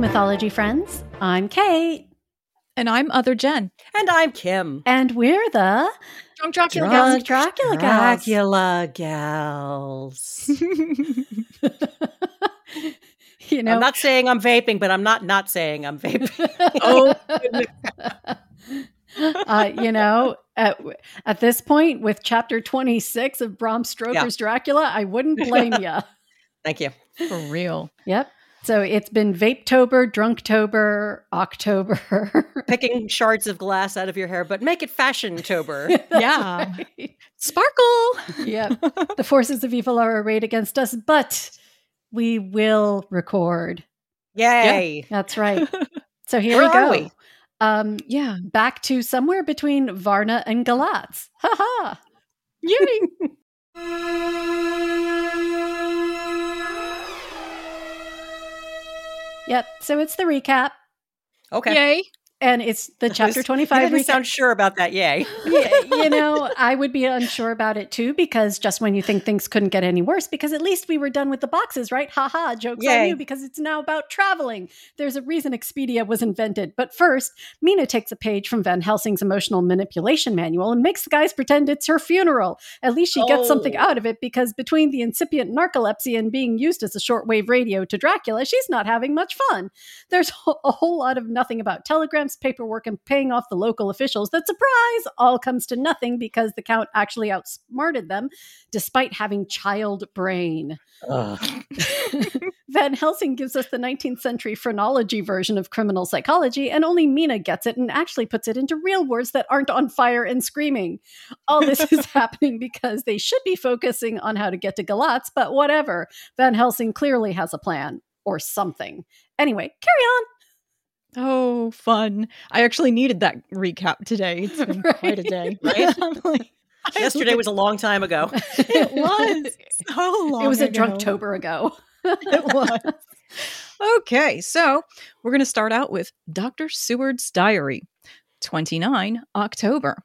mythology friends. I'm Kate. And I'm Other Jen. And I'm Kim. And we're the Drunk Dracula Drunk Dracula gals. Dracula gals. you know, I'm not saying I'm vaping, but I'm not not saying I'm vaping. oh, uh, you know, at, at this point with chapter 26 of Bram Stoker's Dracula, I wouldn't blame you. Thank you. for real. Yep. So it's been Vapetober, Drunktober, October. Picking shards of glass out of your hair, but make it fashion tober. Yeah. Sparkle. Yeah. The forces of evil are arrayed against us, but we will record. Yay. That's right. So here Where we go. are we? Um, Yeah. back to somewhere between Varna and Galatz. Ha ha. Yay. Yep. So it's the recap, Okay. Yay. And it's the chapter You 25 didn't recap. sound sure about that. Yay. yeah, you know, I would be unsure about it too because just when you think things couldn't get any worse, because at least we were done with the boxes, right? Ha ha, jokes on Yay. you because it's now about traveling. There's a reason Expedia was invented. But first, Mina takes a page from Van Helsing's emotional manipulation manual and makes the guys pretend it's her funeral. At least she gets something Oh. out of it because between the incipient narcolepsy and being used as a shortwave radio to Dracula, she's not having much fun. There's a whole lot of nothing about telegrams, paperwork, and paying off the local officials. That surprise all comes to nothing because the Count actually outsmarted them, despite having child brain. Ugh. Van Helsing gives us the 19th century phrenology version of criminal psychology, and only Mina gets it and actually puts it into real words that aren't on fire and screaming. All this is happening because they should be focusing on how to get to Galatz, but whatever. Van Helsing clearly has a plan or something. Anyway, carry on. Oh, fun. I actually needed that recap today. It's been quite a day. Right? Like, Yesterday was a long time ago. It was so long. it was a ago. Drunktober ago. it was. Okay, so we're going to start out with Dr. Seward's diary, 29 October.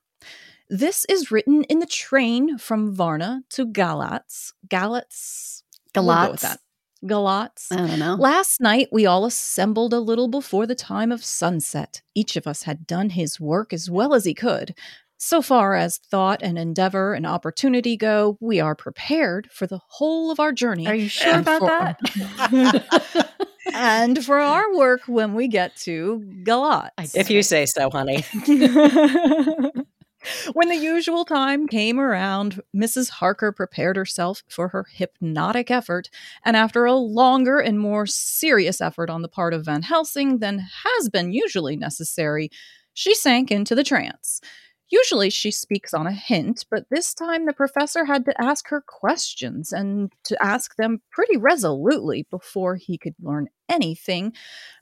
This is written in the train from Varna to Galatz. Galatz? We'll go with Galatz. that. Galatz. I don't know. Last night, we all assembled a little before the time of sunset. Each of us had done his work as well as he could. So far as thought and endeavor and opportunity go, we are prepared for the whole of our journey. Are you sure and about for- that? and for our work when we get to Galat. If you say so, honey. when the usual time came around, Mrs. Harker prepared herself for her hypnotic effort, and after a longer and more serious effort on the part of Van Helsing than has been usually necessary, she sank into the trance. Usually she speaks on a hint, but this time the professor had to ask her questions and to ask them pretty resolutely before he could learn anything.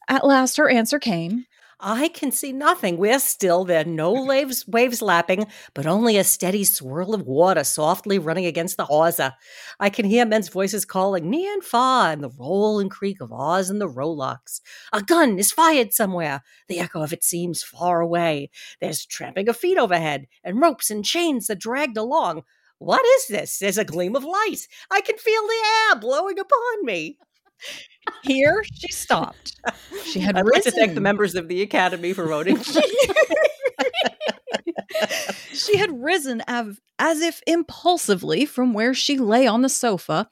At last her answer came. I can see nothing. We're still there. No waves, waves lapping, but only a steady swirl of water softly running against the hawser. I can hear men's voices calling near and far, and the roll and creak of oars and the rowlocks. A gun is fired somewhere. The echo of it seems far away. There's tramping of feet overhead, and ropes and chains that dragged along. What is this? There's a gleam of light. I can feel the air blowing upon me. Here she stopped. She had I'd like to thank the members of the Academy for voting. she had risen av- as if impulsively from where she lay on the sofa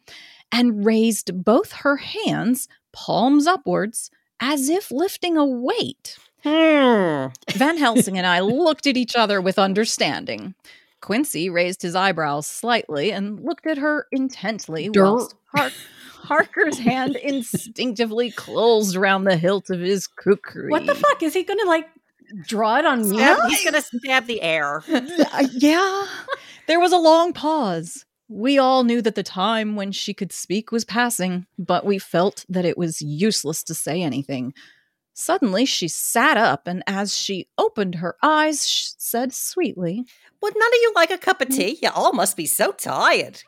and raised both her hands, palms upwards, as if lifting a weight. hmm. Van Helsing and I looked at each other with understanding. Quincy raised his eyebrows slightly and looked at her intently, whilst Har- Harker's hand instinctively closed around the hilt of his kukri. What the fuck? Is he going to like draw it on me? Stab- he's gonna stab the air. Uh, yeah. There was a long pause. We all knew that the time when she could speak was passing, but we felt that it was useless to say anything. Suddenly, she sat up, and as she opened her eyes, sh- said sweetly, Would none of you like a cup of tea? You all must be so tired.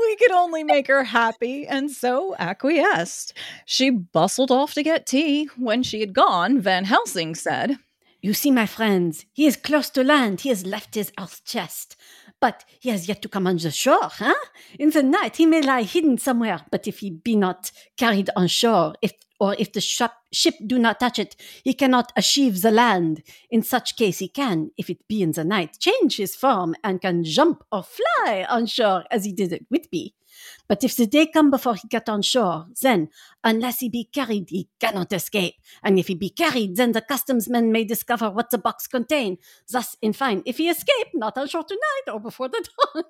We could only make her happy, and so acquiesced. She bustled off to get tea. When she had gone, Van Helsing said, You see, my friends, he is close to land. He has left his earth chest. But he has yet to come on the shore, huh? In the night, he may lie hidden somewhere, but if he be not carried on shore, if or if the ship, ship do not touch it, he cannot achieve the land. In such case, he can, if it be in the night, change his form and can jump or fly on shore as he did at Whitby. But if the day come before he get on shore, then, unless he be carried, he cannot escape. And if he be carried, then the customs men may discover what the box contain. Thus, in fine, if he escape, not on shore tonight or before the dawn,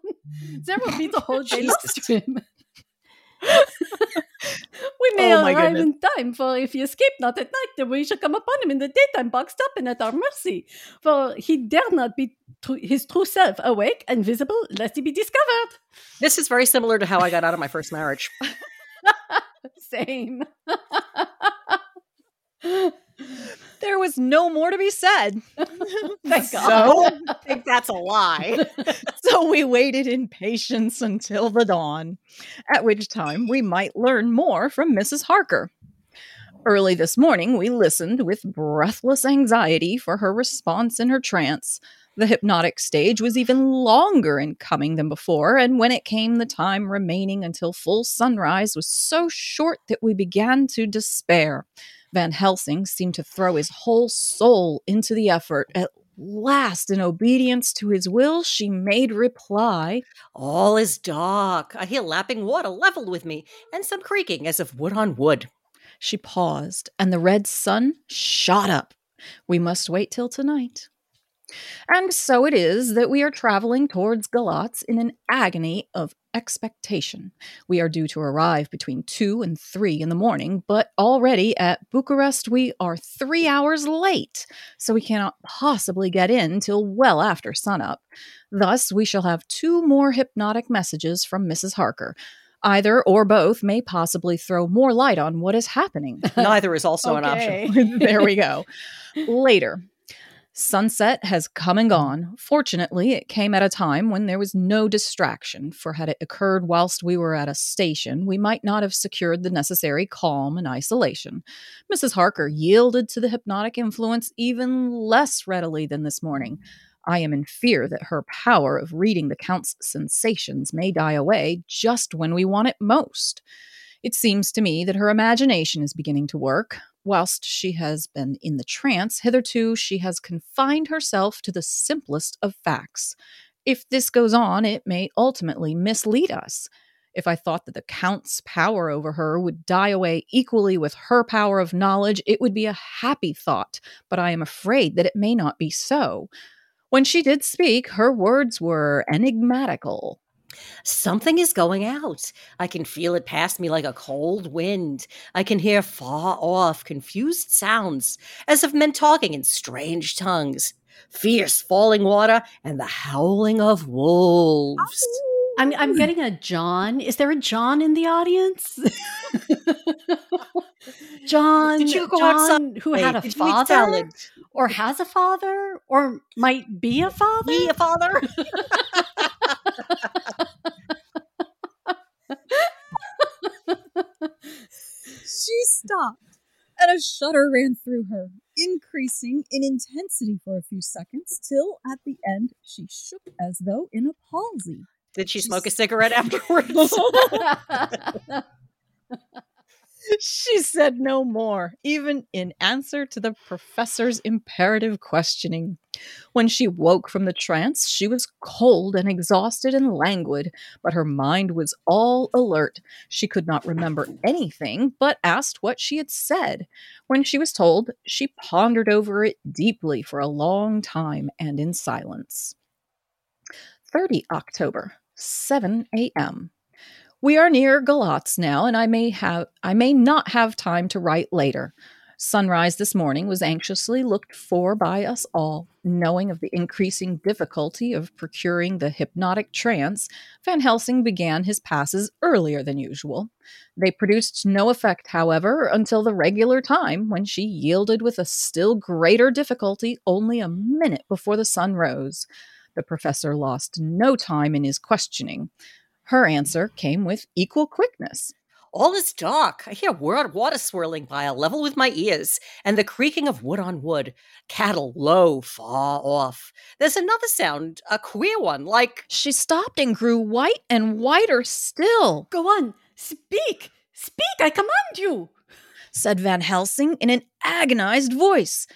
there will be the whole day lost to him. We may Oh arrive goodness. in time, for if he escape not at night, then we shall come upon him in the daytime, boxed up and at our mercy. For he dare not be tru- his true self, awake and visible, lest he be discovered. This is very similar to how I got out of my first marriage. Same. There was no more to be said. Thank So- God. I think that's a lie. So we waited in patience until the dawn, at which time we might learn more from Mrs. Harker. Early this morning, we listened with breathless anxiety for her response in her trance. The hypnotic stage was even longer in coming than before, and when it came, the time remaining until full sunrise was so short that we began to despair. Van Helsing seemed to throw his whole soul into the effort. At last, in obedience to his will, she made reply. All is dark. I hear lapping water leveled with me, and some creaking as of wood on wood. She paused, and the red sun shot up. We must wait till tonight. And so it is that we are traveling towards Galatz in an agony of expectation. We are due to arrive between two and three in the morning, but already at Bucharest we are three hours late, so we cannot possibly get in till well after sunup. Thus, we shall have two more hypnotic messages from Mrs. Harker. Either or both may possibly throw more light on what is happening. Neither is also an option. There we go. Later. Sunset has come and gone. Fortunately, it came at a time when there was no distraction, for had it occurred whilst we were at a station, we might not have secured the necessary calm and isolation. Mrs. Harker yielded to the hypnotic influence even less readily than this morning. I am in fear that her power of reading the Count's sensations may die away just when we want it most. It seems to me that her imagination is beginning to work. Whilst she has been in the trance, hitherto she has confined herself to the simplest of facts. If this goes on, it may ultimately mislead us. If I thought that the Count's power over her would die away equally with her power of knowledge, it would be a happy thought, but I am afraid that it may not be so. When she did speak, her words were enigmatical. Something is going out. I can feel it past me like a cold wind. I can hear far off confused sounds, as of men talking in strange tongues. Fierce falling water and the howling of wolves. I'm, I'm hmm. getting a John. Is there a John in the audience? John, Did you go John who had a father or has a father or might be a father? Me, a father? She stopped, and a shudder ran through her, increasing in intensity for a few seconds, till at the end she shook as though in a palsy. Did she smoke a cigarette afterwards? She said no more, even in answer to the professor's imperative questioning. When she woke from the trance, she was cold and exhausted and languid, but her mind was all alert. She could not remember anything, but asked what she had said. When she was told, she pondered over it deeply for a long time and in silence. 30 October, 7 a.m. We are near Galatz now, and I may have I may not have time to write later. Sunrise this morning was anxiously looked for by us all. Knowing of the increasing difficulty of procuring the hypnotic trance, Van Helsing began his passes earlier than usual. They produced no effect, however, until the regular time, when she yielded with a still greater difficulty only a minute before the sun rose. The professor lost no time in his questioning. Her answer came with equal quickness. All is dark. I hear word water swirling by a level with my ears, and the creaking of wood on wood. Cattle low, far off. There's another sound, a queer one, like She stopped and grew white and whiter still, Go on, speak, speak, I command you. said Van Helsing in an agonized voice.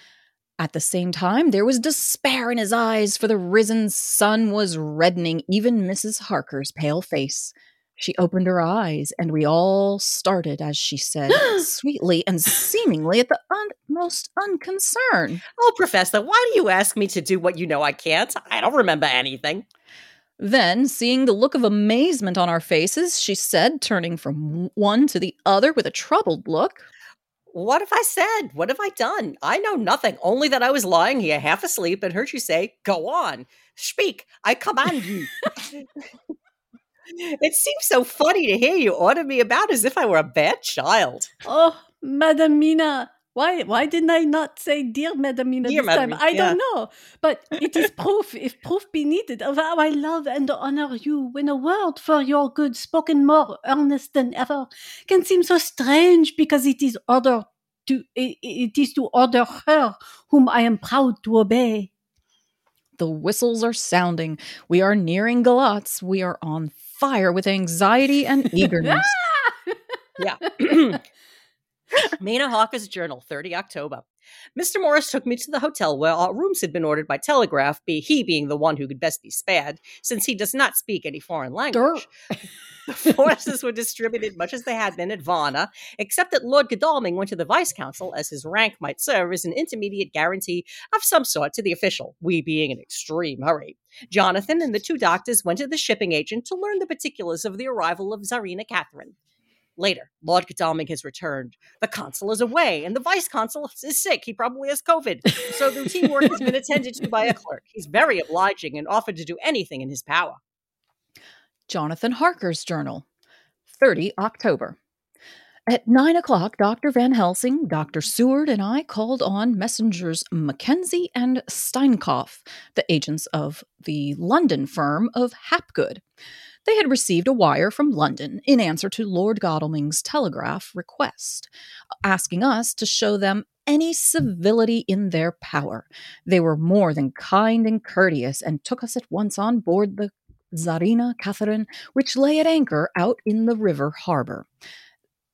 At the same time, there was despair in his eyes, for the risen sun was reddening even Mrs. Harker's pale face. She opened her eyes, and we all started as she said, sweetly and seemingly at the utmost unconcern. Oh, Professor, why do you ask me to do what you know I can't? I don't remember anything. Then, seeing the look of amazement on our faces, she said, turning from one to the other with a troubled look, What have I said? What have I done? I know nothing, only that I was lying here half asleep and heard you say, Go on, speak, I command you. it seems so funny to hear you order me about as if I were a bad child. Oh, Madam Mina, why why didn't I not say dear Madam Mina Dear this Madam time? I yeah. don't know, but it is proof, if proof be needed, of how I love and honor you. When a word for your good spoken more earnest than ever can seem so strange because it is order to it, it is to order her whom I am proud to obey. The whistles are sounding. We are nearing Galatz. We are on fire with anxiety and eagerness. Ah! Yeah. Mina Harker's Journal, 30 October. Mr. Morris took me to the hotel where our rooms had been ordered by telegraph, be he being the one who could best be spared, since he does not speak any foreign language. The forces were distributed much as they had been at Varna, except that Lord Godalming went to the vice consul, as his rank might serve as an intermediate guarantee of some sort to the official, we being in extreme hurry. Jonathan and the two doctors went to the shipping agent to learn the particulars of the arrival of Tsarina Catherine. Later, Lord Godalming has returned. The consul is away, and the vice consul is sick. He probably has COVID. So the routine work has been attended to by a clerk. He's very obliging and offered to do anything in his power. Jonathan Harker's Journal, 30 October. At nine o'clock, Dr. Van Helsing, Dr. Seward, and I called on messengers Mackenzie and Steinkopf, the agents of the London firm of Hapgood. They had received a wire from London in answer to Lord Godalming's telegraph request, asking us to show them any civility in their power. They were more than kind and courteous and took us at once on board the Tsarina Catherine, which lay at anchor out in the river harbor.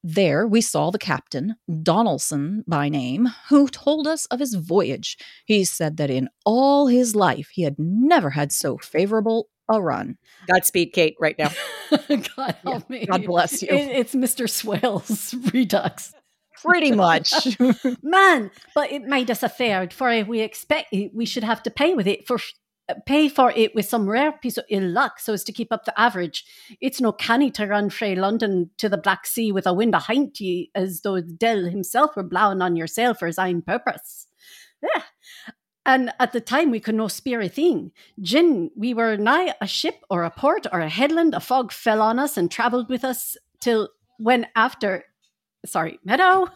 There we saw the captain, Donaldson by name, who told us of his voyage. He said that in all his life he had never had so favorable a run. Godspeed, Kate, right now. God help me. God bless you. It- it's Mr. Swales Redux. Pretty much. Man, but it made us affair, for we expect we should have to pay with it for pay for it with some rare piece of ill luck so as to keep up the average. It's no canny to run frae London to the Black Sea with a wind ahint ye as though the Deil himself were blowing on your sail for his own purpose. Yeah. And at the time, we could no spear a thing. Gin, we were nigh a ship or a port or a headland. A fog fell on us and travelled with us till when after. Sorry, Meadow.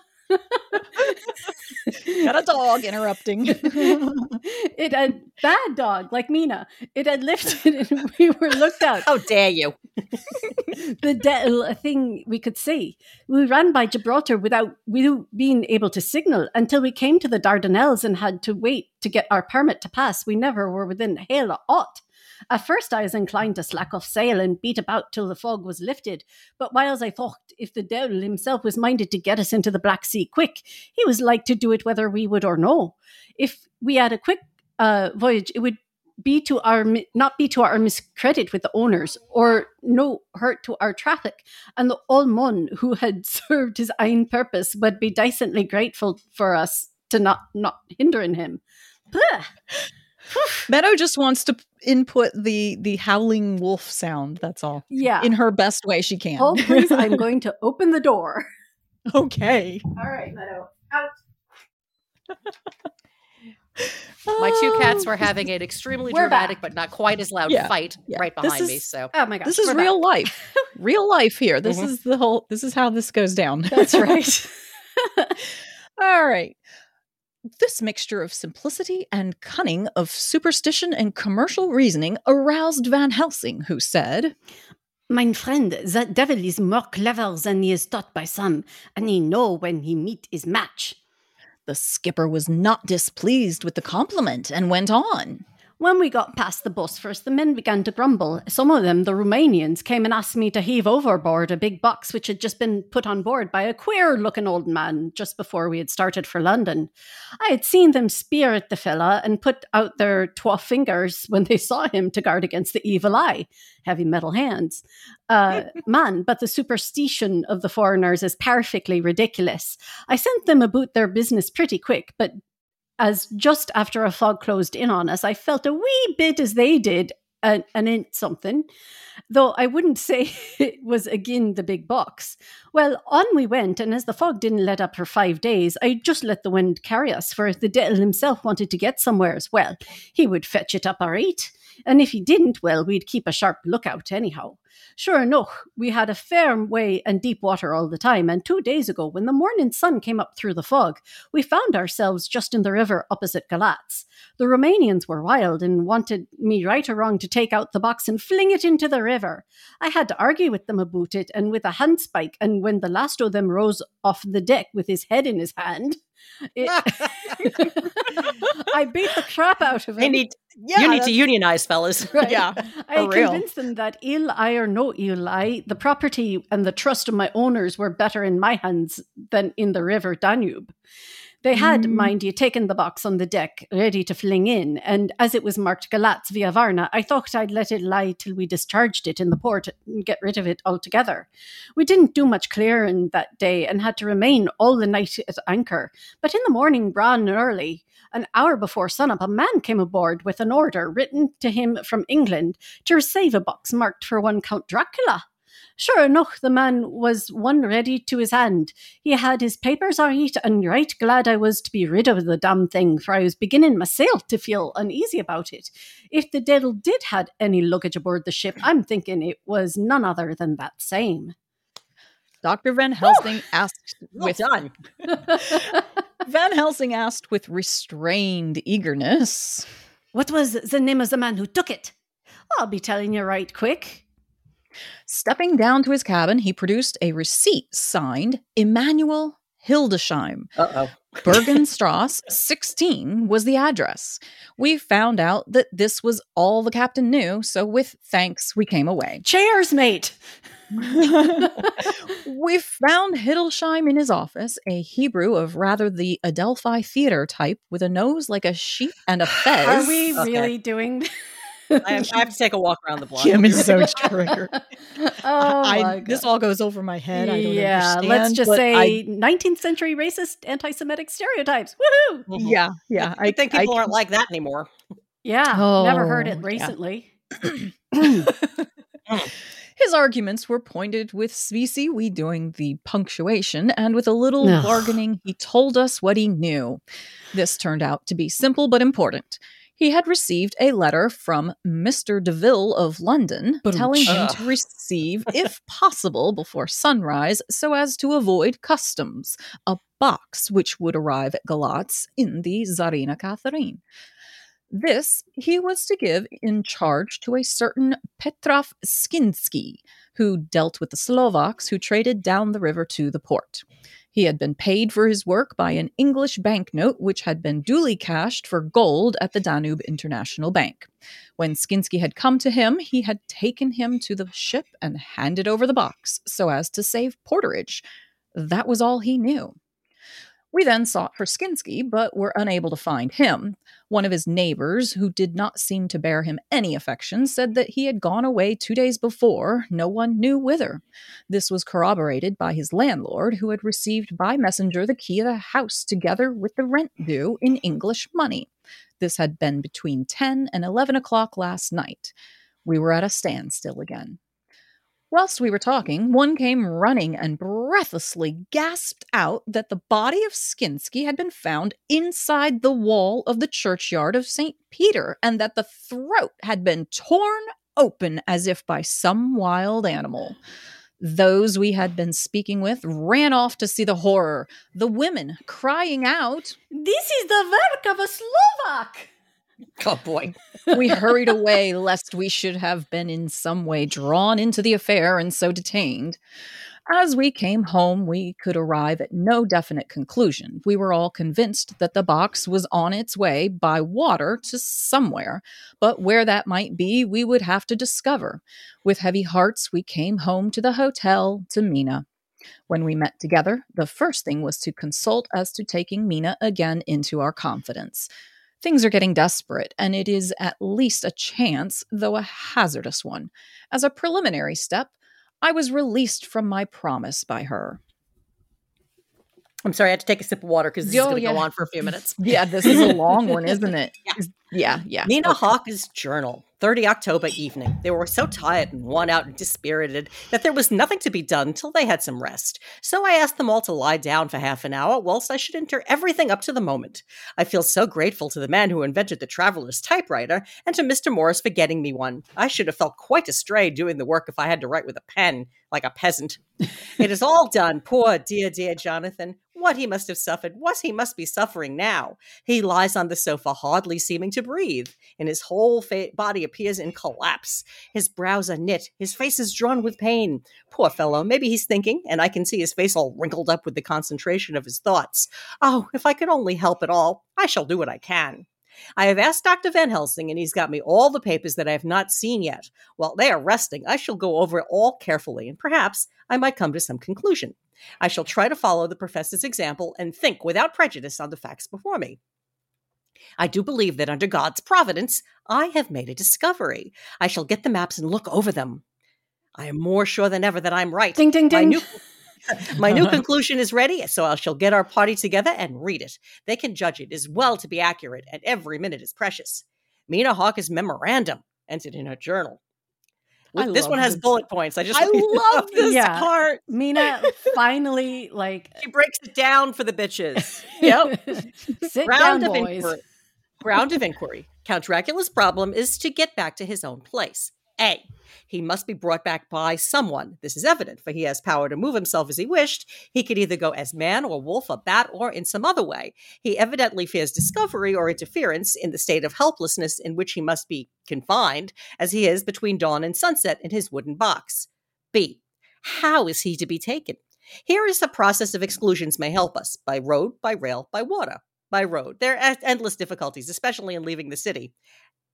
Got a dog interrupting. it had bad dog like Mina. It had lifted and we were looked out. How dare you? the de- thing we could see. We ran by Gibraltar without we being able to signal until we came to the Dardanelles and had to wait to get our permit to pass. We never were within hail of aught. At first, I was inclined to slack off sail and beat about till the fog was lifted. But whiles I thought if the devil himself was minded to get us into the Black Sea quick, he was like to do it whether we would or no. If we had a quick uh, voyage, it would be to our not be to our miscredit with the owners or no hurt to our traffic and the old mon who had served his own purpose would be decently grateful for us to not not hindering him. Meadow just wants to input the the howling wolf sound. That's all. yeah In her best way she can. hold please i'm going to open the door okay. all right meadow out My two cats were having an extremely We're dramatic back. but not quite as loud Yeah, fight yeah. right This behind me. So oh my gosh This is we're back. real life. real life here. This Mhm. is the whole this is how this goes down. that's right All right. This mixture of simplicity and cunning, of superstition and commercial reasoning, aroused Van Helsing, who said, Mein friend, that devil is more clever than he is taught by some, and he know when he meet his match. The skipper was not displeased with the compliment and went on. When we got past the bus Bosphorus, the men began to grumble. Some of them, the Romanians, came and asked me to heave overboard a big box which had just been put on board by a queer looking old man just before we had started for London. I had seen them spear at the fella and put out their twa fingers when they saw him to guard against the evil eye, heavy metal hands. Uh, man, but the superstition of the foreigners is perfectly ridiculous. I sent them about their business pretty quick, but as just after a fog closed in on us, I felt a wee bit as they did an, an something, though I wouldn't say it was again the big box. Well, on we went, and as the fog didn't let up for five days, I just let the wind carry us, for if the devil himself wanted to get somewhere as well, he would fetch it up our. And if he didn't, well, we'd keep a sharp lookout anyhow. Sure enough, we had a fair way and deep water all the time, and two days ago, when the morning sun came up through the fog, we found ourselves just in the river opposite Galatz. The Romanians were wild and wanted me right or wrong to take out the box and fling it into the river. I had to argue with them about it, and with a handspike, and when the last of them rose off the deck with his head in his hand, it, I beat the crap out of him. Need, Yeah, you need to unionize, fellas. Right. Yeah, I for real. convinced them that ill eye or no ill eye, the property and the trust of my owners were better in my hands than in the river Danube. They had, Mm. mind you, taken the box on the deck, ready to fling in, and as it was marked Galatz via Varna, I thought I'd let it lie till we discharged it in the port and get rid of it altogether. We didn't do much clearing that day and had to remain all the night at anchor, but in the morning, brown and early, an hour before sunup, a man came aboard with an order written to him from England to receive a box marked for one Count Dracula. Sure enough, the man was one ready to his hand. He had his papers right, and right glad I was to be rid of the damn thing, for I was beginning myself to feel uneasy about it. If the devil did had any luggage aboard the ship, I'm thinking it was none other than that same. Dr. Van Helsing asked Well with done. Van Helsing asked with restrained eagerness. what was the name of the man who took it? I'll be telling you right quick. Stepping down to his cabin, he produced a receipt signed Emmanuel Hildesheim. Uh oh. Bergenstrasse 16 was the address. We found out that this was all the captain knew, so with thanks, we came away. Chairs, mate. we found Hildesheim in his office, a Hebrew of rather the Adelphi theater type with a nose like a sheep and a fez. Are we Okay. really doing? I have, I have to take a walk around the block. Kim is so triggered. oh I, my this all goes over my head. I don't yeah, understand. let's just say I- 19th century racist anti-Semitic stereotypes. Woohoo! Mhm. yeah, yeah. I think people I, aren't like that anymore. Yeah, never heard Oh, it yeah. recently. His arguments were pointed with specie, we doing the punctuation, and with a little Ugh. bargaining, he told us what he knew. This turned out to be simple but important. He had received a letter from Mr. DeVille of London telling him Ugh. to receive, if possible, before sunrise, so as to avoid customs, a box which would arrive at Galatz in the Tsarina Catherine. This he was to give in charge to a certain Petrov Skinsky, who dealt with the Slovaks who traded down the river to the port. He had been paid for his work by an English banknote which had been duly cashed for gold at the Danube International Bank. When Skinsky had come to him, he had taken him to the ship and handed over the box so as to save porterage. That was all he knew. We then sought for Skinsky, but were unable to find him. One of his neighbors, who did not seem to bear him any affection, said that he had gone away two days before, no one knew whither. This was corroborated by his landlord, who had received by messenger the key of the house together with the rent due in English money. This had been between 10 and 11 o'clock last night. We were at a standstill again. Whilst we were talking, one came running and breathlessly gasped out that the body of Skinsky had been found inside the wall of the churchyard of St. Peter, and that the throat had been torn open as if by some wild animal. Those we had been speaking with ran off to see the horror, the women crying out, This is the work of a Slovak. Oh boy. we hurried away lest we should have been in some way drawn into the affair and so detained. As we came home, we could arrive at no definite conclusion. We were all convinced that the box was on its way by water to somewhere, but where that might be, we would have to discover. With heavy hearts, we came home to the hotel to Mina. When we met together, the first thing was to consult as to taking Mina again into our confidence. Things are getting desperate, and it is at least a chance, though a hazardous one. As a preliminary step, I was released from my promise by her. I'm sorry, I had to take a sip of water because this Oh, is going to yeah. go on for a few minutes. Yeah, this is a long one, isn't it? Yeah. Yeah, yeah. Nina Okay. Hawke's journal, 30 October evening. They were so tired and worn out and dispirited that there was nothing to be done till they had some rest. So I asked them all to lie down for half an hour whilst I should enter everything up to the moment. I feel so grateful to the man who invented the traveler's typewriter and to Mr. Morris for getting me one. I should have felt quite astray doing the work if I had to write with a pen, like a peasant. it is all done. Poor, dear, dear Jonathan. What he must have suffered, what he must be suffering now. He lies on the sofa, hardly seeming to breathe, and his whole fa- body appears in collapse. His brows are knit, his face is drawn with pain. Poor fellow, maybe he's thinking, and I can see his face all wrinkled up with the concentration of his thoughts. Oh, if I could only help at all, I shall do what I can. I have asked Dr. Van Helsing, and he's got me all the papers that I have not seen yet. While they are resting, I shall go over it all carefully, and perhaps I might come to some conclusion. I shall try to follow the professor's example and think without prejudice on the facts before me. I do believe that under God's providence, I have made a discovery. I shall get the maps and look over them. I am more sure than ever that I'm right. Ding, ding, My ding. My new conclusion is ready, so I shall get our party together and read it. They can judge it as well to be accurate, and every minute is precious. Mina Harker's memorandum entered in her journal. This one has this. bullet points. I just I want you to love this Yeah. part. Mina finally like She breaks it down for the bitches. Yep. sit Ground down, of boys. inquiry. Ground of inquiry. Count Dracula's problem is to get back to his own place. A. He must be brought back by someone. This is evident, for he has power to move himself as he wished. He could either go as man or wolf or bat or in some other way. He evidently fears discovery or interference in the state of helplessness in which he must be confined, as he is between dawn and sunset in his wooden box. B. How is he to be taken? Here is the process of exclusions may help us by road, by rail, by water. By road. There are endless difficulties, especially in leaving the city.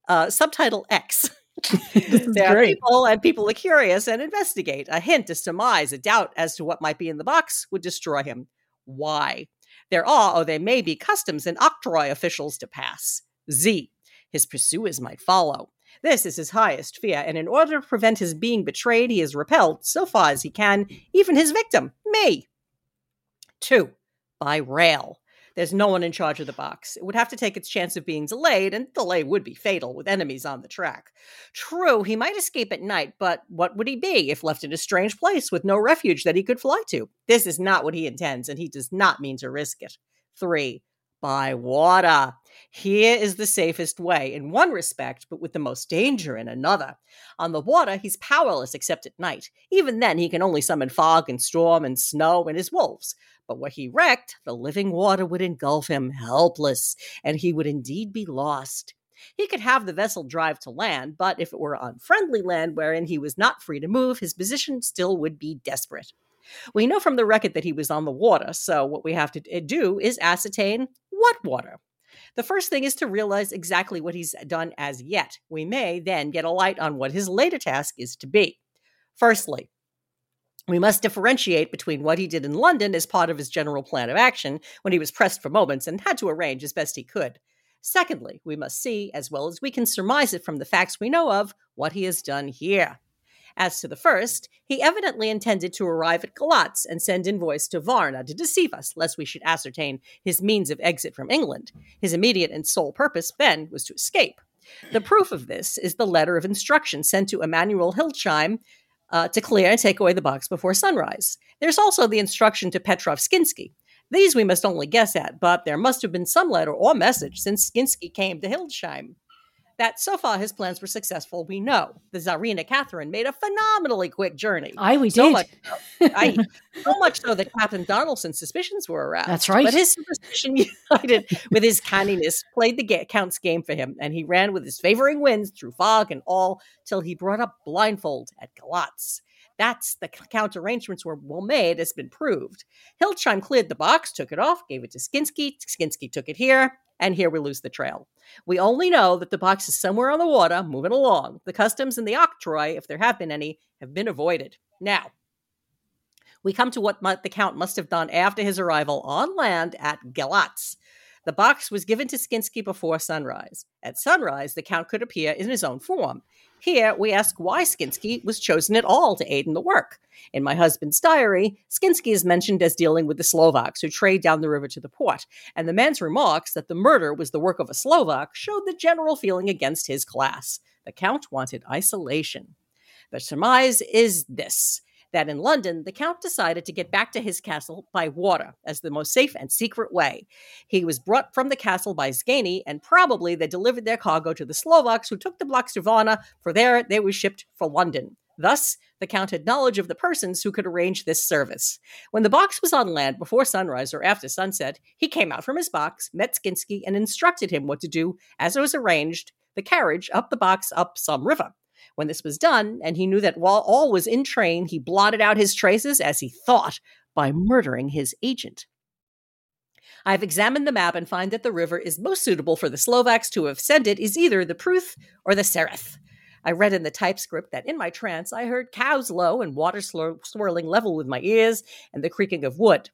Uh, subtitle X. there are great. people, and people are curious and investigate. A hint, a surmise, a doubt as to what might be in the box would destroy him. Why? There are, or there may be, customs and octroi officials to pass. Z. His pursuers might follow. This is his highest fear, and in order to prevent his being betrayed, he has repelled, so far as he can, even his victim, me. Two, by rail. There's no one in charge of the box. It would have to take its chance of being delayed, and delay would be fatal with enemies on the track. True, he might escape at night, but what would he be if left in a strange place with no refuge that he could fly to? This is not what he intends, and he does not mean to risk it. Three, by water. Here is the safest way in one respect, but with the most danger in another. On the water, he's powerless except at night. Even then, he can only summon fog and storm and snow and his wolves. But were he wrecked, the living water would engulf him, helpless, and he would indeed be lost. He could have the vessel drive to land, but if it were unfriendly land wherein he was not free to move, his position still would be desperate. We know from the record that he was on the water, so what we have to eh, do is ascertain what water. The first thing is to realize exactly what he's done as yet. We may then get a light on what his later task is to be. Firstly, we must differentiate between what he did in London as part of his general plan of action when he was pressed for moments and had to arrange as best he could. Secondly, we must see, as well as we can surmise it from the facts we know of, what he has done here. As to the first, he evidently intended to arrive at Galatz and send invoice to Varna to deceive us, lest we should ascertain his means of exit from England. His immediate and sole purpose, then, was to escape. The proof of this is the letter of instruction sent to Emanuel Hildesheim uh, to clear and take away the box before sunrise. There's also the instruction to Petrov Skinsky. These we must only guess at, but there must have been some letter or message since Skinsky came to Hildesheim. That so far his plans were successful, we know. The Tsarina Catherine made a phenomenally quick journey. Aye, we So did. much Aye. so much so that Captain Donaldson's suspicions were aroused. That's right. But his superstition united with his canniness played the ga- Count's game for him, and he ran with his favoring winds through fog and all till he brought up blindfold at Galatz. That's the Count arrangements were well made, has been proved. Hildesheim cleared the box, took it off, gave it to Skinsky. Skinsky took it here, and here we lose the trail. We only know that the box is somewhere on the water, moving along. The customs and the octroi, if there have been any, have been avoided. Now, we come to what the Count must have done after his arrival on land at Galatz. The box was given to Skinsky before sunrise. At sunrise, the Count could appear in his own form. Here, we ask why Skinsky was chosen at all to aid in the work. In my husband's diary, Skinsky is mentioned as dealing with the Slovaks who trade down the river to the port, and the man's remarks that the murder was the work of a Slovak showed the general feeling against his class. The Count wanted isolation. The surmise is this that in London, the Count decided to get back to his castle by water as the most safe and secret way. He was brought from the castle by Szgany, and probably they delivered their cargo to the Slovaks, who took the blocks to Varna, for there they were shipped for London. Thus, the Count had knowledge of the persons who could arrange this service. When the box was on land before sunrise or after sunset, he came out from his box, met Skinsky, and instructed him what to do as it was arranged the carriage up the box up some river. When this was done, and he knew that while all was in train, he blotted out his traces, as he thought, by murdering his agent. I have examined the map and find that the river is most suitable for the Slovaks to have ascended is either the Pruth or the Sereth. I read in the typescript that in my trance I heard cows low and water swirling level with my ears and the creaking of wood.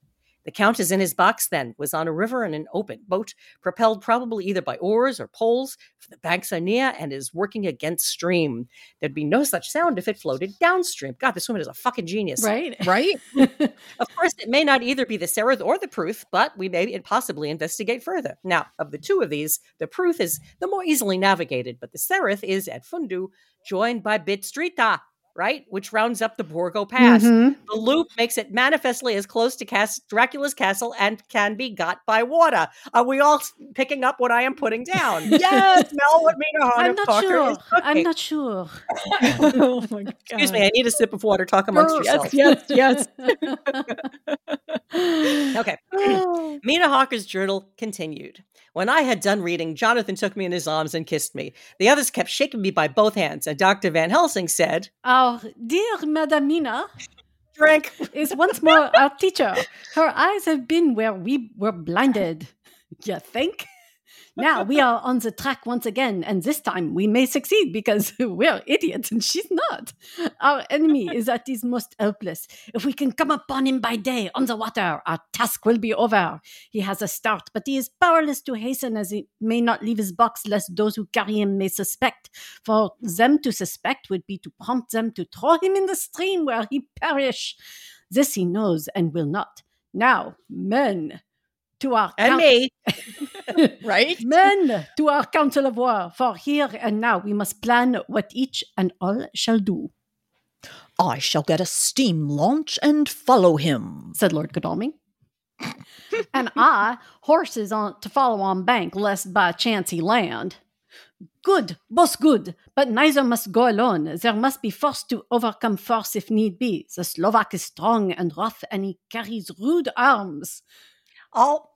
The Count is in his box then, was on a river in an open boat, propelled probably either by oars or poles, for the banks are near and is working against stream. There'd be no such sound if it floated downstream. God, this woman is a fucking genius. right? Right? Of course, it may not either be the Sereth or the Pruth, but we may possibly investigate further. Now, of the two of these, the Pruth is the more easily navigated, but the Sereth is at Fundu, joined by Bistritza, right? Which rounds up the Borgo Pass. Mhm. The loop makes it manifestly as close to Cas- Dracula's castle and can be got by water. Are we all picking up what I am putting down? Yes! Smell what Mina I'm not sure. I'm not sure. oh my god. Excuse me, I need a sip of water. Talk amongst Grr, yourselves. Yes, yes, Okay. Mina Harker's journal continued. When I had done reading, Jonathan took me in his arms and kissed me. The others kept shaking me by both hands, and Dr. Van Helsing said, Our dear Madame Mina Drink. is once more our teacher. Her eyes have been where we were blinded. You think? Now we are on the track once again, and this time we may succeed because we're idiots and she's not. Our enemy is at his most helpless. If we can come upon him by day on the water, our task will be over. He has a start, but he is powerless to hasten as he may not leave his box lest those who carry him may suspect. For them to suspect would be to prompt them to throw him in the stream where he perish. This he knows and will not. Now, men, to our And coun- me. right? Men to our er council of war, for here and now we must plan what each and all shall do, I shall get a steam launch and follow him. said Lord Godalming. and I, horses on to follow on bank, lest by chance he land. Good, both good, but neither must go alone. There must be force to overcome force if need be. The Slovak is strong and rough, and he carries rude arms. All.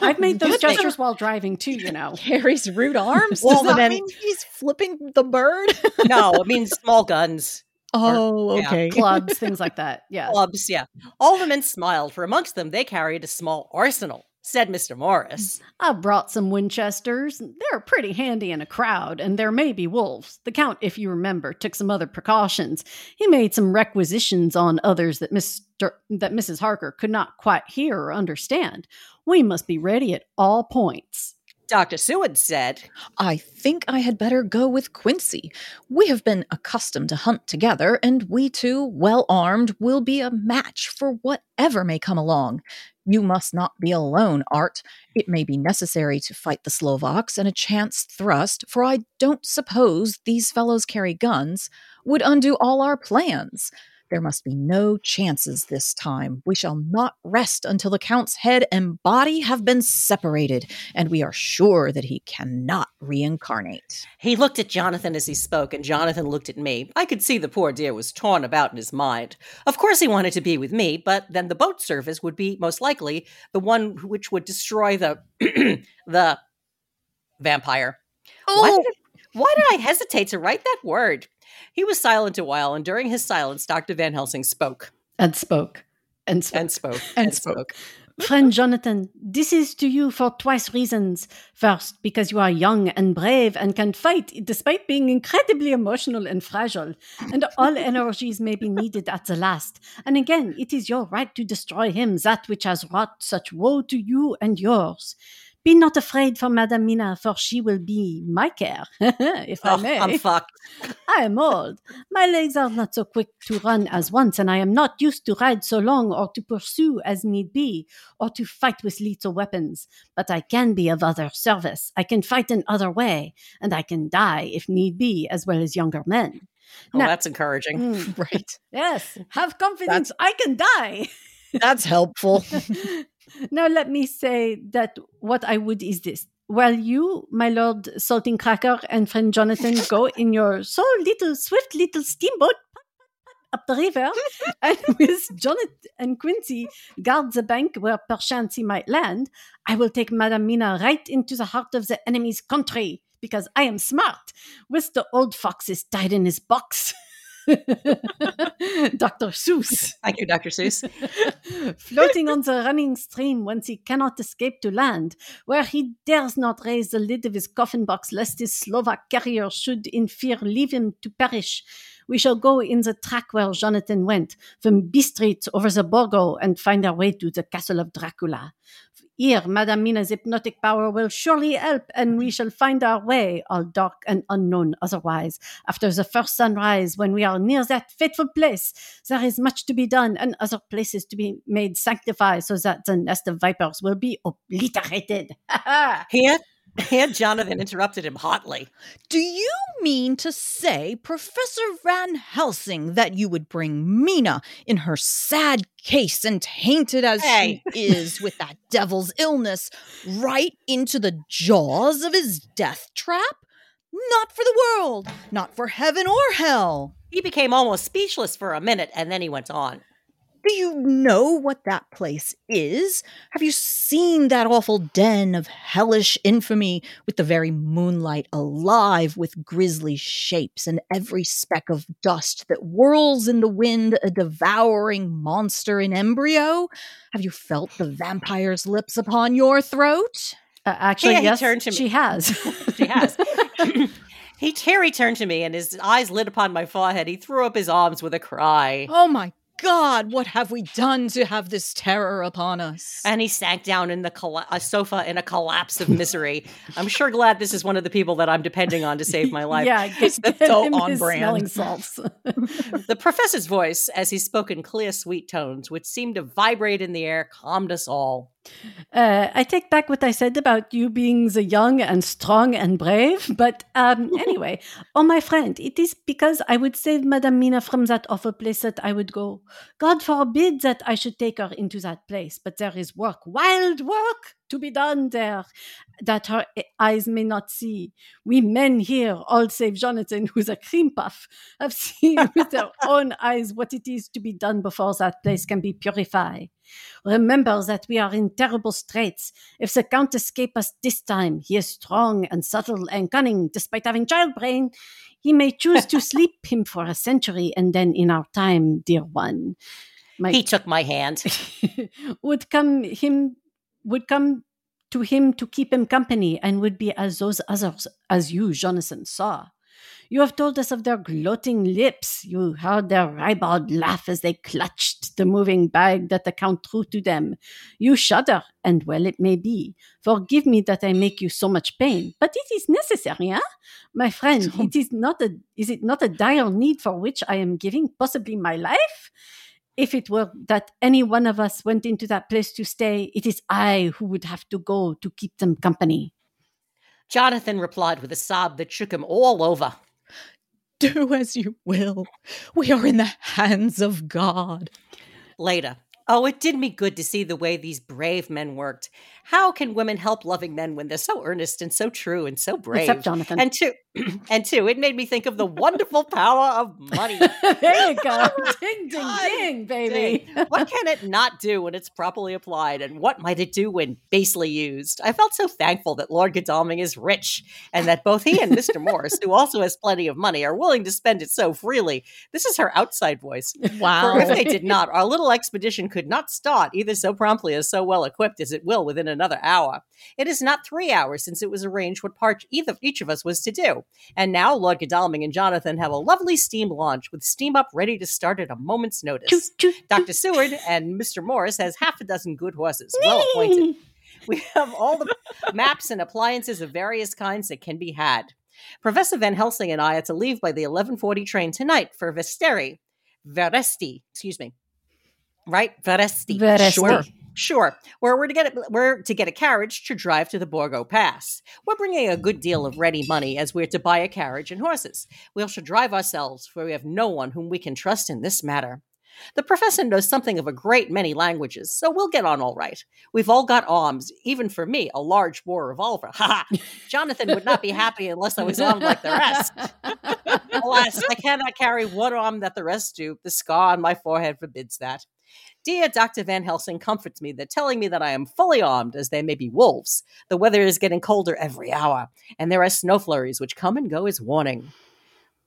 I've made those Good thing- gestures while driving too, you know. Carries rude arms. Well, Does that then- mean he's flipping the bird? no, it means small guns. oh, yeah. okay. Clubs, things like that. Yeah. Clubs, yeah. All the men smiled, for amongst them they carried a small arsenal, said Mr. Morris. I brought some Winchesters. They're pretty handy in a crowd, and there may be wolves. The Count, if you remember, took some other precautions. He made some requisitions on others that Mr. that Mrs. Harker could not quite hear or understand. We must be ready at all points. Dr. Seward said, I think I had better go with Quincy. We have been accustomed to hunt together, and we two, well armed, will be a match for whatever may come along. You must not be alone, Art. It may be necessary to fight the Slovaks, and a chance thrust, for I don't suppose these fellows carry guns, would undo all our plans. There must be no chances this time. We shall not rest until the Count's head and body have been separated, and we are sure that he cannot reincarnate. He looked at Jonathan as he spoke, and Jonathan looked at me. I could see the poor dear was torn about in his mind. Of course, he wanted to be with me, but then the boat service would be most likely the one which would destroy the the vampire. Why, Oh, why did I hesitate to write that word? He was silent a while, and during his silence, Dr. Van Helsing spoke And spoke. And spoke. and spoke And spoke. Friend Jonathan, this is to you for twice reasons. First, because you are young and brave and can fight despite being incredibly emotional and fragile, and all energies may be needed at the last. And again, it is your right to destroy him, that which has wrought such woe to you and yours. Be not afraid for Madame Mina, for she will be my care, if I Oh, may. I'm fucked. I am old. My legs are not so quick to run as once, and I am not used to ride so long or to pursue as need be, or to fight with lethal weapons. But I can be of other service. I can fight in other way, and I can die if need be, as well as younger men. Oh, Now- that's encouraging. Mm, Right. yes, have confidence. I can die. That's helpful. Now let me say that what I would is this. While you, my lord Saltine Cracker, and friend Jonathan go in your so little swift little steamboat up the river, and with Jonathan and Quincy guard the bank where perchance he might land, I will take Madame Mina right into the heart of the enemy's country because I am smart. With the old foxes tied in his box. Dr. Seuss Thank you, Dr. Seuss. floating on the running stream whence he cannot escape to land, where he dares not raise the lid of his coffin box lest his Slovak carrier should in fear leave him to perish. We shall go in the track where Jonathan went, from Bistritz over the Borgo, and find our way to the castle of Dracula. Here, Madame Mina's hypnotic power will surely help, and we shall find our way, all dark and unknown otherwise, after the first sunrise, when we are near that fateful place. There is much to be done, and other places to be made sanctified, so that the nest of vipers will be obliterated. Here, here, Jonathan interrupted him hotly. Do you mean to say, Professor Van Helsing, that you would bring Mina in her sad case and tainted as Hey. she is with that devil's illness right into the jaws of his death trap? Not for the world, not for heaven or hell. He became almost speechless for a minute, and then he went on. Do you know what that place is? Have you seen that awful den of hellish infamy with the very moonlight alive with grisly shapes and every speck of dust that whirls in the wind a devouring monster in embryo? Have you felt the vampire's lips upon your throat? Uh, actually, Yeah, yes, turned to me. she has. She has. he Terry turned to me, and his eyes lit upon my forehead. He threw up his arms with a cry. Oh my God, what have we done to have this terror upon us? And he sank down in the colla- a sofa in a collapse of misery. I'm sure glad this is one of the people that I'm depending on to save my life. yeah, get, get so on brand. smelling salts. The professor's voice, as he spoke in clear, sweet tones, which seemed to vibrate in the air, calmed us all. Uh, I take back what I said about you being the young and strong and brave. But um, anyway, oh, my friend, it is because I would save Madame Mina from that awful place that I would go. God forbid that I should take her into that place, but there is work, wild work to be done there that her eyes may not see. We men here, all save Jonathan, who's a cream puff, have seen with their own eyes what it is to be done before that place can be purified. Remember that we are in terrible straits. If the Count escape us this time, he is strong and subtle and cunning, despite having child brain. He may choose to sleep him for a century, and then in our time, dear one, my He took my hand. would come him would come to him to keep him company, and would be as those others as you, Jonathan, saw. You have told us of their gloating lips. You heard their ribald laugh as they clutched the moving bag that the Count threw to them. You shudder, and well it may be. Forgive me that I make you so much pain, but it is necessary, eh? My friend, it is not a is it not a dire need for which I am giving possibly my life? If it were that any one of us went into that place to stay, it is I who would have to go to keep them company. Jonathan replied with a sob that shook him all over. Do as you will. We are in the hands of God. Later. Oh, it did me good to see the way these brave men worked. How can women help loving men when they're so earnest and so true and so brave? Except Jonathan. And two, and two, it made me think of the wonderful power of money. there you go. Oh ding, ding, God ding, baby. Dang. what can it not do when it's properly applied, and what might it do when basely used? I felt so thankful that Lord Godalming is rich, and that both he and Mr. Morris, who also has plenty of money, are willing to spend it so freely. This is her outside voice. Wow. For if they did not, our little expedition could not start either so promptly or so well equipped as it will within another hour. It is not three hours since it was arranged what part either each of us was to do. And now Lord Godalming and Jonathan have a lovely steam launch with steam up ready to start at a moment's notice. Dr. Seward and Mr. Morris has half a dozen good horses, well appointed. We have all the maps and appliances of various kinds that can be had. Professor Van Helsing and I are to leave by the 1140 train tonight for Vesteri. Veresti, excuse me. Right? Veresti. Veresti. Sure. Sure. Where we're to get a, we're to get a carriage to drive to the Borgo Pass. We're bringing a good deal of ready money as we're to buy a carriage and horses. We shall drive ourselves, for we have no one whom we can trust in this matter. The professor knows something of a great many languages, so we'll get on all right. We've all got arms, even for me, a large war revolver. Ha ha! Jonathan would not be happy unless I was armed like the rest. Alas, I cannot carry one arm that the rest do. The scar on my forehead forbids that. Dear Dr. Van Helsing comforts me that telling me that I am fully armed, as there may be wolves. The weather is getting colder every hour, and there are snow flurries which come and go as warning.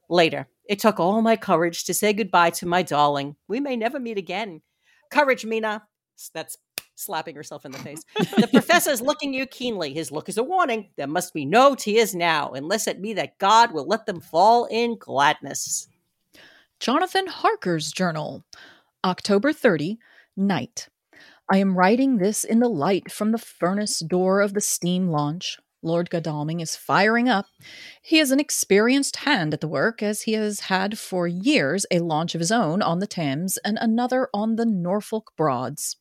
Later, it took all my courage to say goodbye to my darling. We may never meet again. Courage, Mina. That's slapping herself in the face. The professor is looking you keenly. His look is a warning. There must be no tears now, unless it be that God will let them fall in gladness. Jonathan Harker's journal, October 30, night. I am writing this in the light from the furnace door of the steam launch. Lord Godalming is firing up. He is an experienced hand at the work, as he has had for years a launch of his own on the Thames and another on the Norfolk Broads.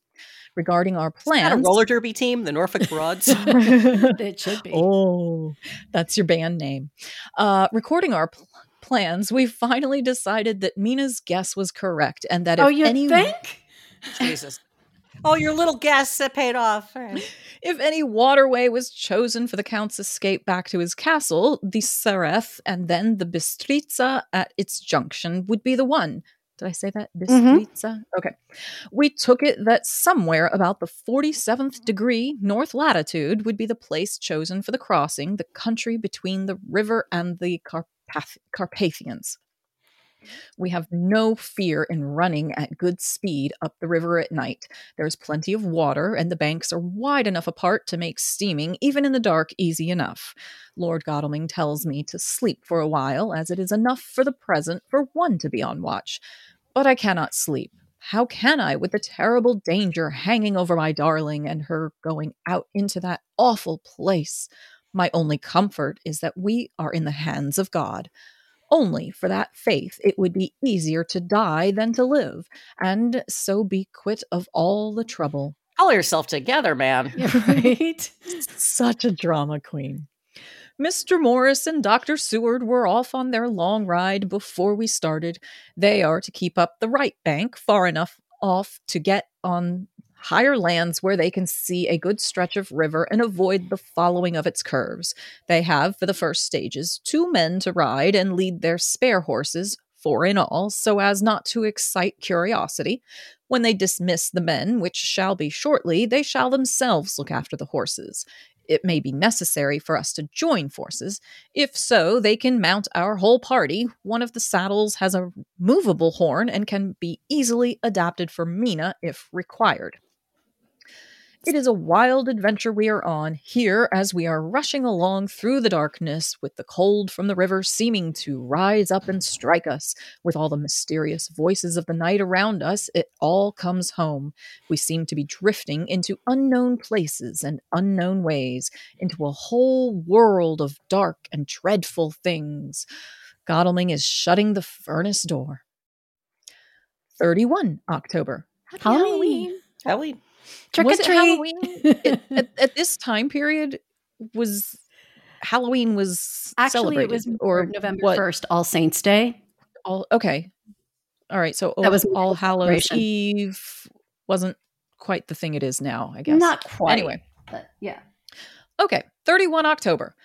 Regarding our Is that a roller derby team, the Norfolk Broads. it should be. Oh, that's your band name. Uh, recording our pl- plans, we finally decided that Mina's guess was correct, and that if oh, you any think? Jesus. Oh, your little guess that paid off. All right. if any waterway was chosen for the count's escape back to his castle, the Sereth and then the Bistritza at its junction would be the one. Did I say that? Mm-hmm. Bistritza? Okay. We took it that somewhere about the 47th degree north latitude would be the place chosen for the crossing, the country between the river and the Carpath- Carpathians. Mm-hmm. We have no fear in running at good speed up the river at night. There's plenty of water, and the banks are wide enough apart to make steaming, even in the dark, easy enough. Lord Godalming tells me to sleep for a while, as it is enough for the present for one to be on watch. But I cannot sleep. How can I, with the terrible danger hanging over my darling and her going out into that awful place? My only comfort is that we are in the hands of God. Only for that faith it would be easier to die than to live, and so be quit of all the trouble. Pull yourself together, man. right? Such a drama queen. Mr. Morris and Dr. Seward were off on their long ride before we started. They are to keep up the right bank far enough off to get on higher lands where they can see a good stretch of river and avoid the following of its curves. They have, for the first stages, two men to ride and lead their spare horses, four in all, so as not to excite curiosity. When they dismiss the men, which shall be shortly, they shall themselves look after the horses. It may be necessary for us to join forces. If so, they can mount our whole party. One of the saddles has a movable horn and can be easily adapted for Mina if required. It is a wild adventure we are on, here as we are rushing along through the darkness, with the cold from the river seeming to rise up and strike us. With all the mysterious voices of the night around us, it all comes home. We seem to be drifting into unknown places and unknown ways, into a whole world of dark and dreadful things. Godalming is shutting the furnace door. 31 October. Happy Halloween. Ellie. Trick was or treat. Halloween? It- at, at this time period, was Halloween was Actually, celebrated, it was or November 1st, All Saints Day. All okay. All right. So That was All Hallows. Eve wasn't quite the thing it is now. I guess. Not quite. Anyway. But yeah. Okay, 31 October.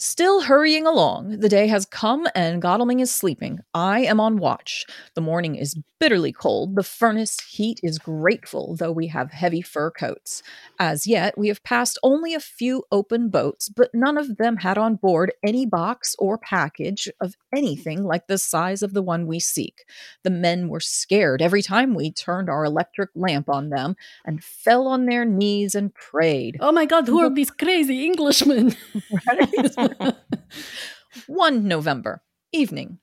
Still hurrying along. The day has come and Godalming is sleeping. I am on watch. The morning is bitterly cold. The furnace heat is grateful, though we have heavy fur coats. As yet, we have passed only a few open boats, but none of them had on board any box or package of anything like the size of the one we seek. The men were scared every time we turned our electric lamp on them and fell on their knees and prayed. Oh my God, who are these crazy Englishmen? 1 November, evening.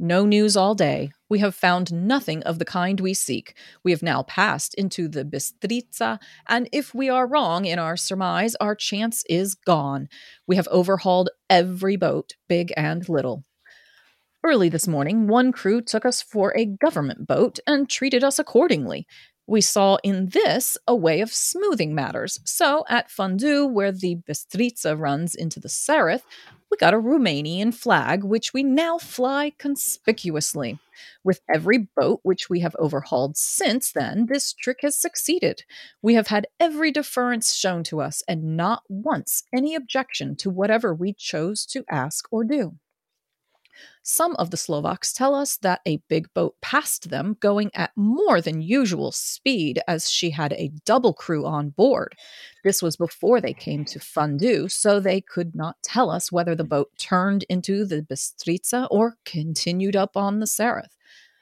No news all day. We have found nothing of the kind we seek. We have now passed into the Bistritza, and if we are wrong in our surmise, our chance is gone. We have overhauled every boat, big and little. Early this morning, one crew took us for a government boat and treated us accordingly. We saw in this a way of smoothing matters. So, at Fundu, where the Bistritza runs into the Sereth, we got a Romanian flag, which we now fly conspicuously. With every boat which we have overhauled since then, this trick has succeeded. We have had every deference shown to us, and not once any objection to whatever we chose to ask or do. Some of the Slovaks tell us that a big boat passed them going at more than usual speed as she had a double crew on board. This was before they came to Fundu, so they could not tell us whether the boat turned into the Bistritza or continued up on the Sereth.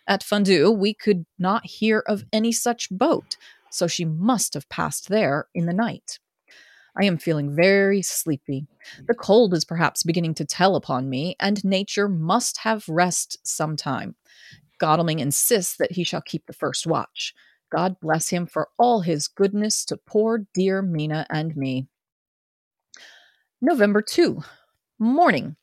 At Fundu, we could not hear of any such boat, so she must have passed there in the night. I am feeling very sleepy. The mm. cold is perhaps beginning to tell upon me, and nature must have rest sometime. Godalming insists that he shall keep the first watch. God bless him for all his goodness to poor dear Mina and me. November 2. Morning.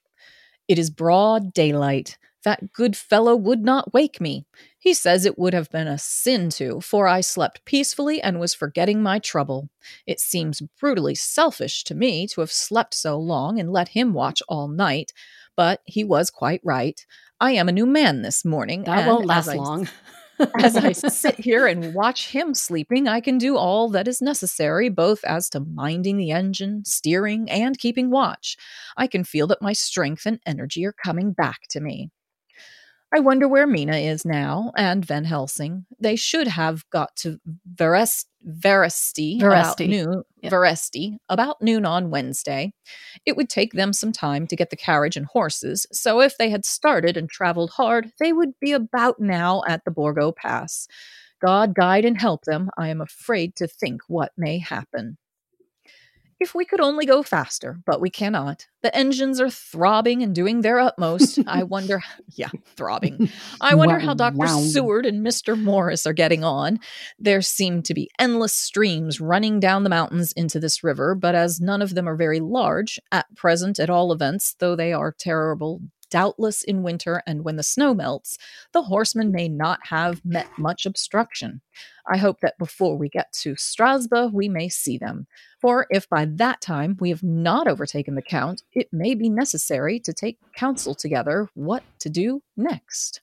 It is broad daylight. That good fellow would not wake me. He says it would have been a sin to, for I slept peacefully and was forgetting my trouble. It seems brutally selfish to me to have slept so long and let him watch all night, but he was quite right. I am a new man this morning. That won't as last I- long. as I sit here and watch him sleeping, I can do all that is necessary, both as to minding the engine, steering, and keeping watch. I can feel that my strength and energy are coming back to me. I wonder where Mina is now, and Van Helsing. They should have got to Verest, Veresti, about Veresti. noon. Yep. Veresti about noon on Wednesday. It would take them some time to get the carriage and horses, so if they had started and traveled hard, they would be about now at the Borgo Pass. God guide and help them. I am afraid to think what may happen. If we could only go faster, but we cannot. The engines are throbbing and doing their utmost. I wonder, yeah, throbbing. I wonder how Dr. wow. Seward and Mr. Morris are getting on. There seem to be endless streams running down the mountains into this river, but as none of them are very large, at present at all events, though they are terrible, doubtless in winter and when the snow melts, the horsemen may not have met much obstruction. I hope that before we get to Strasbourg, we may see them. For if by that time we have not overtaken the Count, it may be necessary to take counsel together what to do next.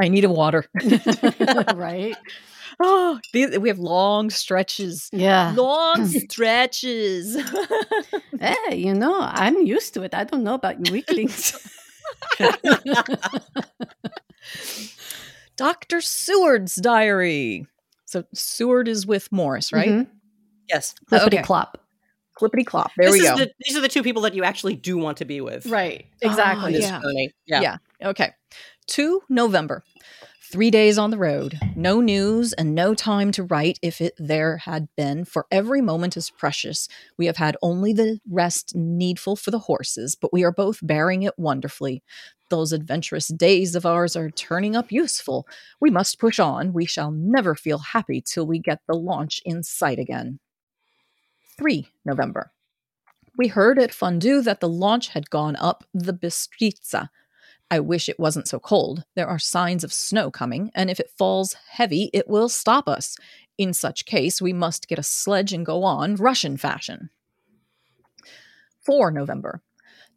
I need a water. right? oh, we have long stretches. Yeah. Long stretches. Hey, eh, you know, I'm used to it. I don't know about you weaklings. Dr. Seward's diary. So Seward is with Morris, right? Mhm. Yes. Clippity Okay. clop. Clippity clop. There This we is go. The, these are the two people that you actually do want to be with. Right. Ah, Exactly. This yeah. Yeah. Yeah. Okay. 2 November. Three days on the road. No news and no time to write if it there had been, for every moment is precious. We have had only the rest needful for the horses, but we are both bearing it wonderfully. Those adventurous days of ours are turning up useful. We must push on. We shall never feel happy till we get the launch in sight again. 3 November. We heard at Fundu that the launch had gone up the Bistritza. I wish it wasn't so cold. There are signs of snow coming, and if it falls heavy, it will stop us. In such case, we must get a sledge and go on, Russian fashion. 4 November.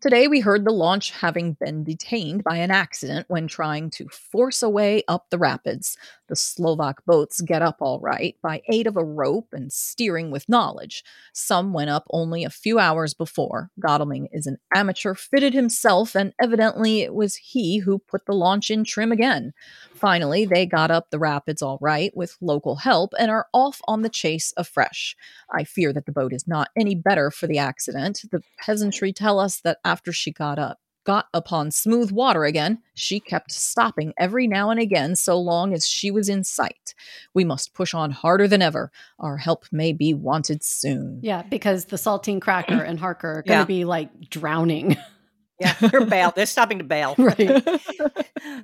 Today, we heard the launch having been detained by an accident when trying to force a way up the rapids. The Slovak boats get up all right by aid of a rope and steering with knowledge. Some went up only a few hours before. Godalming is an amateur fitted himself, and evidently it was he who put the launch in trim again. Finally, they got up the rapids all right with local help and are off on the chase afresh. I fear that the boat is not any better for the accident. The peasantry tell us that after she got up, got upon smooth water again, she kept stopping every now and again so long as she was in sight. We must push on harder than ever. Our help may be wanted soon. Yeah, because the saltine cracker and Harker are going to Yeah. be like drowning. Yeah, they're bail. They're stopping to bail. right.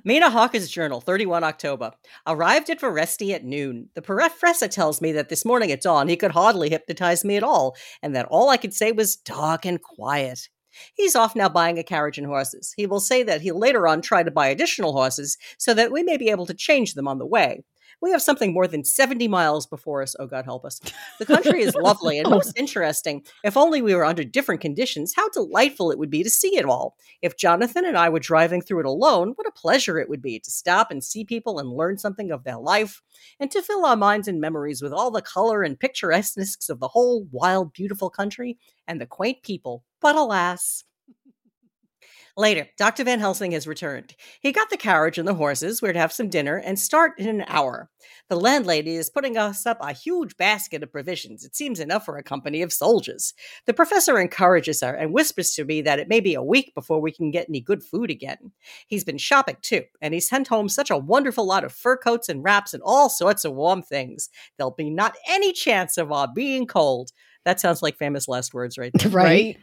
Mina Harker's Journal, 31 October. Arrived at Veresti at noon. The professor tells me that this morning at dawn he could hardly hypnotize me at all, and that all I could say was dark and quiet. He's off now buying a carriage and horses. He will say that he'll later on try to buy additional horses so that we may be able to change them on the way. We have something more than 70 miles before us, oh God help us. The country is lovely and oh. most interesting. If only we were under different conditions, how delightful it would be to see it all. If Jonathan and I were driving through it alone, what a pleasure it would be to stop and see people and learn something of their life, and to fill our minds and memories with all the color and picturesqueness of the whole wild, beautiful country and the quaint people. But alas, Later, Dr. Van Helsing has returned. He got the carriage and the horses. We're to have some dinner and start in an hour. The landlady is putting us up a huge basket of provisions. It seems enough for a company of soldiers. The professor encourages her and whispers to me that it may be a week before we can get any good food again. He's been shopping too, and he sent home such a wonderful lot of fur coats and wraps and all sorts of warm things. There'll be not any chance of our being cold. That sounds like famous last words right there. Right.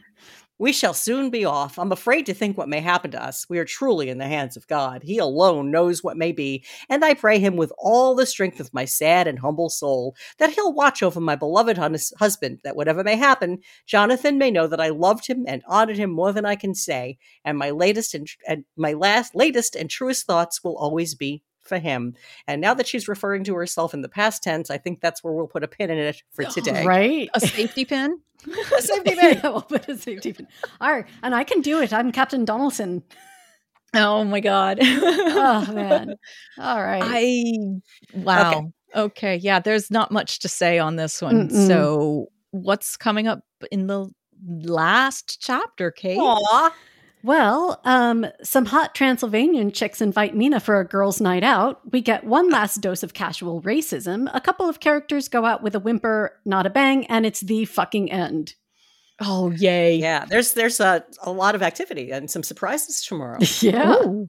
We shall soon be off. I'm afraid to think what may happen to us. We are truly in the hands of God. He alone knows what may be, and I pray him with all the strength of my sad and humble soul that he'll watch over my beloved hus- husband, that whatever may happen, Jonathan may know that I loved him and honored him more than I can say, and my latest and, and my last latest and truest thoughts will always be for him. And now that she's referring to herself in the past tense, I think that's where we'll put a pin in it for today. Right. A safety pin? A safety pin. yeah, we'll put a safety pin. All right. And I can do it. I'm Captain Donaldson. Oh my God. Oh, man. All right. I wow. Okay. Yeah, there's not much to say on this one. Mm-mm. So, what's coming up in the last chapter, Kate? Aw. Well, um, some hot Transylvanian chicks invite Mina for a girls' night out. We get one last dose of casual racism. A couple of characters go out with a whimper, not a bang, and it's the fucking end. Oh, yay. Yeah, there's there's a, a lot of activity and some surprises tomorrow. Yeah. Ooh.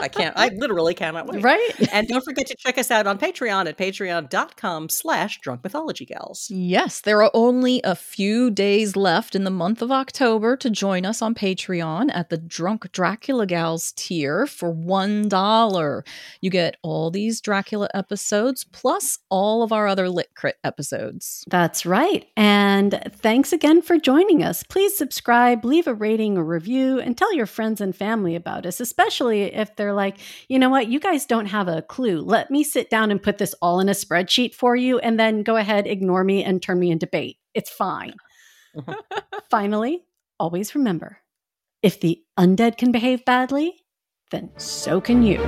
I can't I literally cannot wait. Right? And don't forget to check us out on Patreon at patreon.com slash drunk mythology gals. Yes, there are only a few days left in the month of October to join us on Patreon at the Drunk Dracula Gals tier for $1. You get all these Dracula episodes plus all of our other Lit Crit episodes. That's right. And thanks again for joining us. Please subscribe, leave a rating or review, and tell your friends and family about us, especially if they're like, you know what, you guys don't have a clue. Let me sit down and put this all in a spreadsheet for you, and then go ahead, ignore me, and turn me into bait. It's fine. Uh-huh. Finally, always remember if the undead can behave badly, then so can you.